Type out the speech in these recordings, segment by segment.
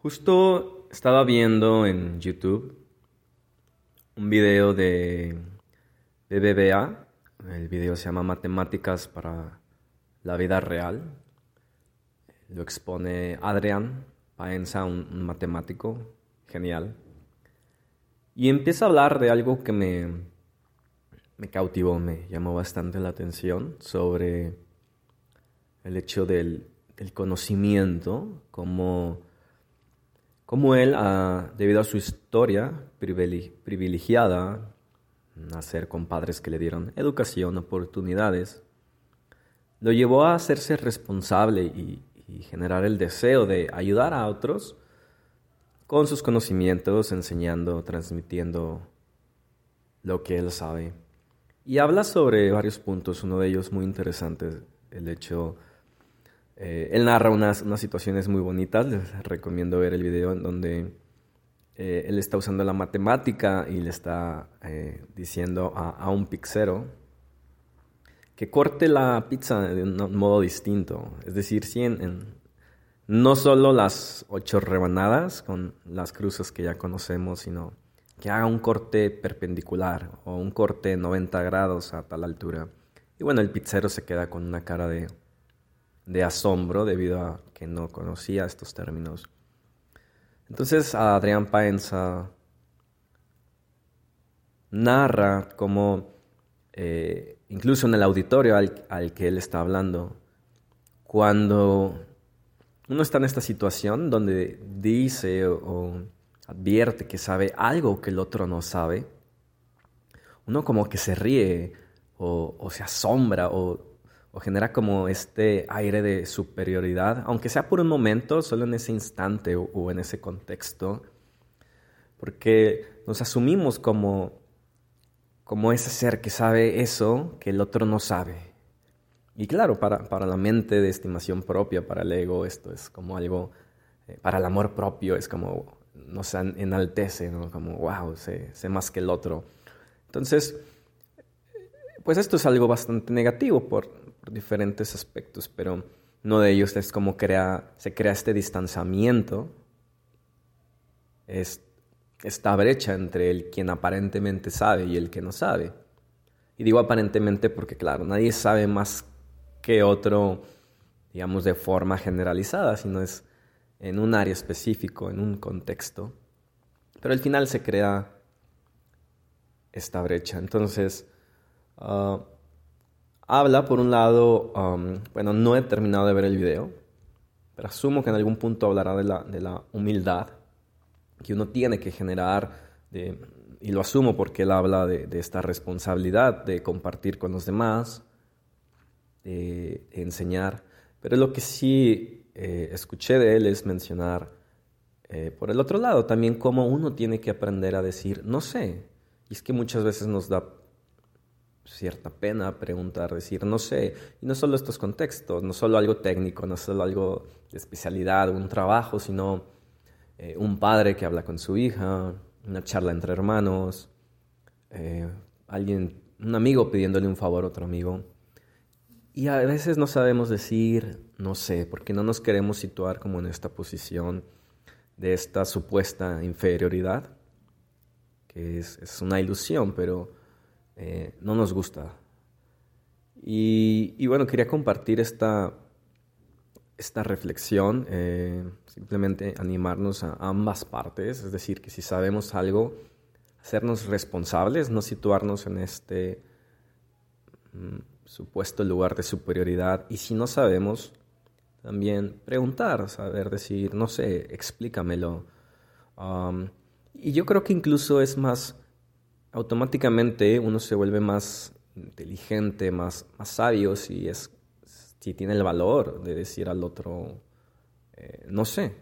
Justo estaba viendo en YouTube un video de BBVA. El video se llama Matemáticas para la vida real. Lo expone Adrián Paenza, un, matemático genial. Y empieza a hablar de algo que me, me cautivó, me llamó bastante la atención sobre el hecho del, del conocimiento como como él, ah, debido a su historia privilegiada, nacer con padres que le dieron educación, oportunidades, lo llevó a hacerse responsable y, generar el deseo de ayudar a otros con sus conocimientos, enseñando, transmitiendo lo que él sabe. Y habla sobre varios puntos, uno de ellos muy interesante, el hecho eh, él narra unas, unas, situaciones muy bonitas, les recomiendo ver el video en donde eh, él está usando la matemática y le está eh, diciendo a, un pizzero que corte la pizza de un modo distinto. Es decir, si no solo las ocho rebanadas con las cruces que ya conocemos, sino que haga un corte perpendicular o un corte 90 grados a tal altura. Y bueno, el pizzero se queda con una cara de de asombro debido a que no conocía estos términos. Entonces Adrián Paenza narra cómo, eh, incluso en el auditorio al, que él está hablando, cuando uno está en esta situación donde dice o, advierte que sabe algo que el otro no sabe, uno como que se ríe o, o se asombra o o genera como este aire de superioridad, aunque sea por un momento, solo en ese instante o, en ese contexto, porque nos asumimos como, como ese ser que sabe eso que el otro no sabe. Y claro, para, para la mente de estimación propia, para el ego, esto es como algo, eh, para el amor propio es como, nos enaltece, ¿no? como, wow, sé, sé más que el otro. Entonces, pues esto es algo bastante negativo por, diferentes aspectos, pero uno de ellos es cómo crea, se crea este distanciamiento, es, esta brecha entre el quien aparentemente sabe y el que no sabe. Y digo aparentemente porque, claro, nadie sabe más que otro, digamos, de forma generalizada, sino es en un área específico, en un contexto. Pero al final se crea esta brecha. Entonces, ah, Habla, por un lado, um, bueno, no he terminado de ver el video, pero asumo que en algún punto hablará de la, de la humildad que uno tiene que generar, y lo asumo porque él habla de, esta responsabilidad de compartir con los demás, de, enseñar, pero lo que sí eh, escuché de él es mencionar, eh, por el otro lado, también cómo uno tiene que aprender a decir, no sé, y es que muchas veces nos da cierta pena preguntar, decir, no sé, y no solo estos contextos, no solo algo técnico, no solo algo de especialidad, un trabajo, sino eh, un padre que habla con su hija, una charla entre hermanos, eh, alguien, un amigo pidiéndole un favor a otro amigo. Y a veces no sabemos decir, no sé, porque no nos queremos situar como en esta posición de esta supuesta inferioridad, que es, es una ilusión, pero eh, no nos gusta. Y, bueno, quería compartir esta, esta reflexión, eh, simplemente animarnos a ambas partes, es decir, que si sabemos algo, hacernos responsables, no situarnos en este mm, supuesto lugar de superioridad, y si no sabemos, también preguntar, saber decir, no sé, explícamelo. Um, y yo creo que incluso es más automáticamente uno se vuelve más inteligente, más, más sabio si, es, si tiene el valor de decir al otro, eh, no sé,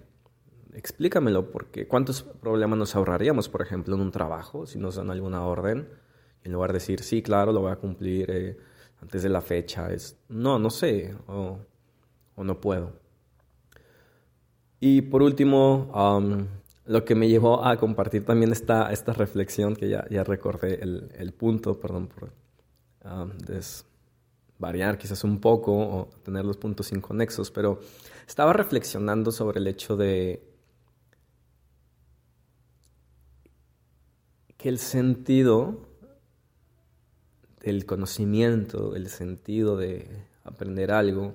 explícamelo, porque ¿cuántos problemas nos ahorraríamos, por ejemplo, en un trabajo, si nos dan alguna orden? En lugar de decir, sí, claro, lo voy a cumplir eh, antes de la fecha, es, no, no sé, o, no puedo. Y por último, lo que me llevó a compartir también esta, esta reflexión que ya, ya recordé el, el punto, perdón por um, desvariar quizás un poco o tener los puntos inconexos, pero estaba reflexionando sobre el hecho de que el sentido del conocimiento, el sentido de aprender algo,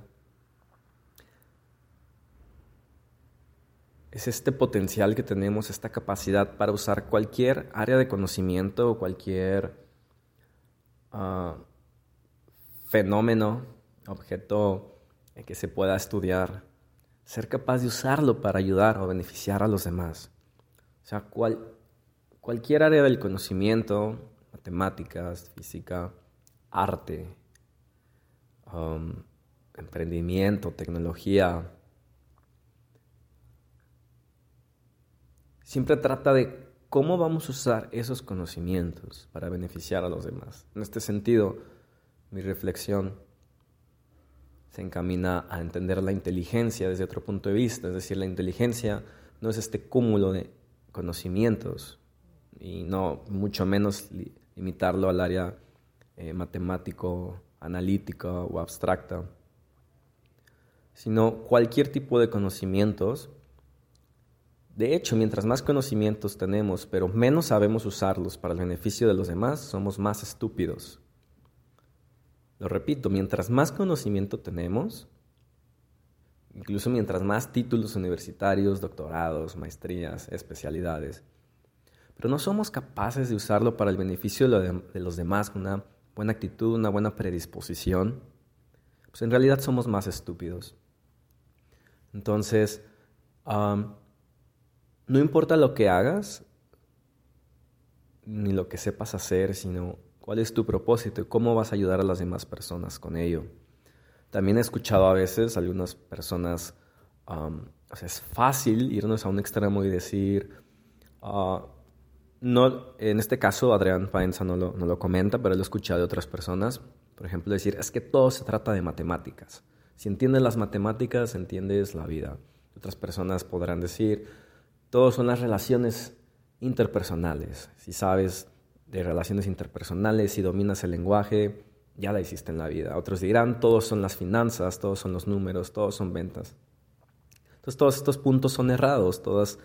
es este potencial que tenemos, esta capacidad para usar cualquier área de conocimiento o cualquier ah, fenómeno, objeto que se pueda estudiar, ser capaz de usarlo para ayudar o beneficiar a los demás. O sea, cualquier área del conocimiento, matemáticas, física, arte, emprendimiento, tecnología, siempre trata de cómo vamos a usar esos conocimientos para beneficiar a los demás. En este sentido, mi reflexión se encamina a entender la inteligencia desde otro punto de vista, es decir, la inteligencia no es este cúmulo de conocimientos y no mucho menos limitarlo al área eh, matemático, analítica o abstracta, sino cualquier tipo de conocimientos de hecho, mientras más conocimientos tenemos, pero menos sabemos usarlos para el beneficio de los demás, somos más estúpidos. Lo repito, mientras más conocimiento tenemos, incluso mientras más títulos universitarios, doctorados, maestrías, especialidades, pero no somos capaces de usarlo para el beneficio de los demás con una buena actitud, una buena predisposición, pues en realidad somos más estúpidos. Entonces, no importa lo que hagas, ni lo que sepas hacer, sino cuál es tu propósito y cómo vas a ayudar a las demás personas con ello. También he escuchado a veces algunas personas, o sea, es fácil irnos a un extremo y decir, ah, no, en este caso Adrián Paenza no lo, no lo comenta, pero lo he escuchado de otras personas, por ejemplo, decir, es que todo se trata de matemáticas. Si entiendes las matemáticas, entiendes la vida. Otras personas podrán decir, todos son las relaciones interpersonales. Si sabes de relaciones interpersonales, si dominas el lenguaje, ya la hiciste en la vida. Otros dirán, todos son las finanzas, todos son los números, todos son ventas. Entonces todos estos puntos son errados, todas...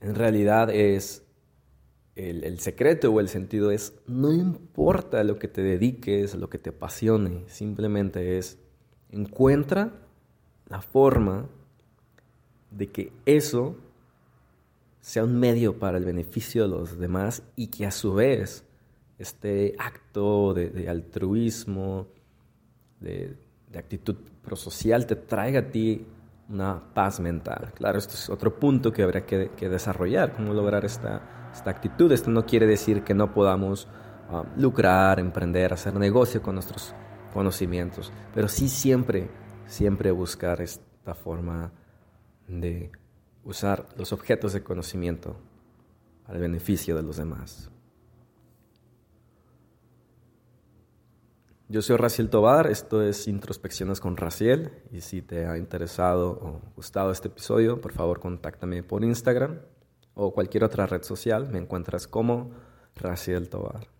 En realidad es el, el, secreto o el sentido es, no importa lo que te dediques, lo que te apasione, simplemente es, encuentra la forma de que eso sea un medio para el beneficio de los demás y que a su vez este acto de, altruismo, de, actitud prosocial te traiga a ti una paz mental. Claro, esto es otro punto que habría que, desarrollar, cómo lograr esta, esta, actitud. Esto no quiere decir que no podamos um, lucrar, emprender, hacer negocio con nuestros conocimientos, pero sí siempre, siempre buscar esta forma de usar los objetos de conocimiento al beneficio de los demás. Yo soy Raciel Tobar, esto es Introspecciones con Raciel y si te ha interesado o gustado este episodio, por favor contáctame por Instagram o cualquier otra red social, me encuentras como Raciel Tobar.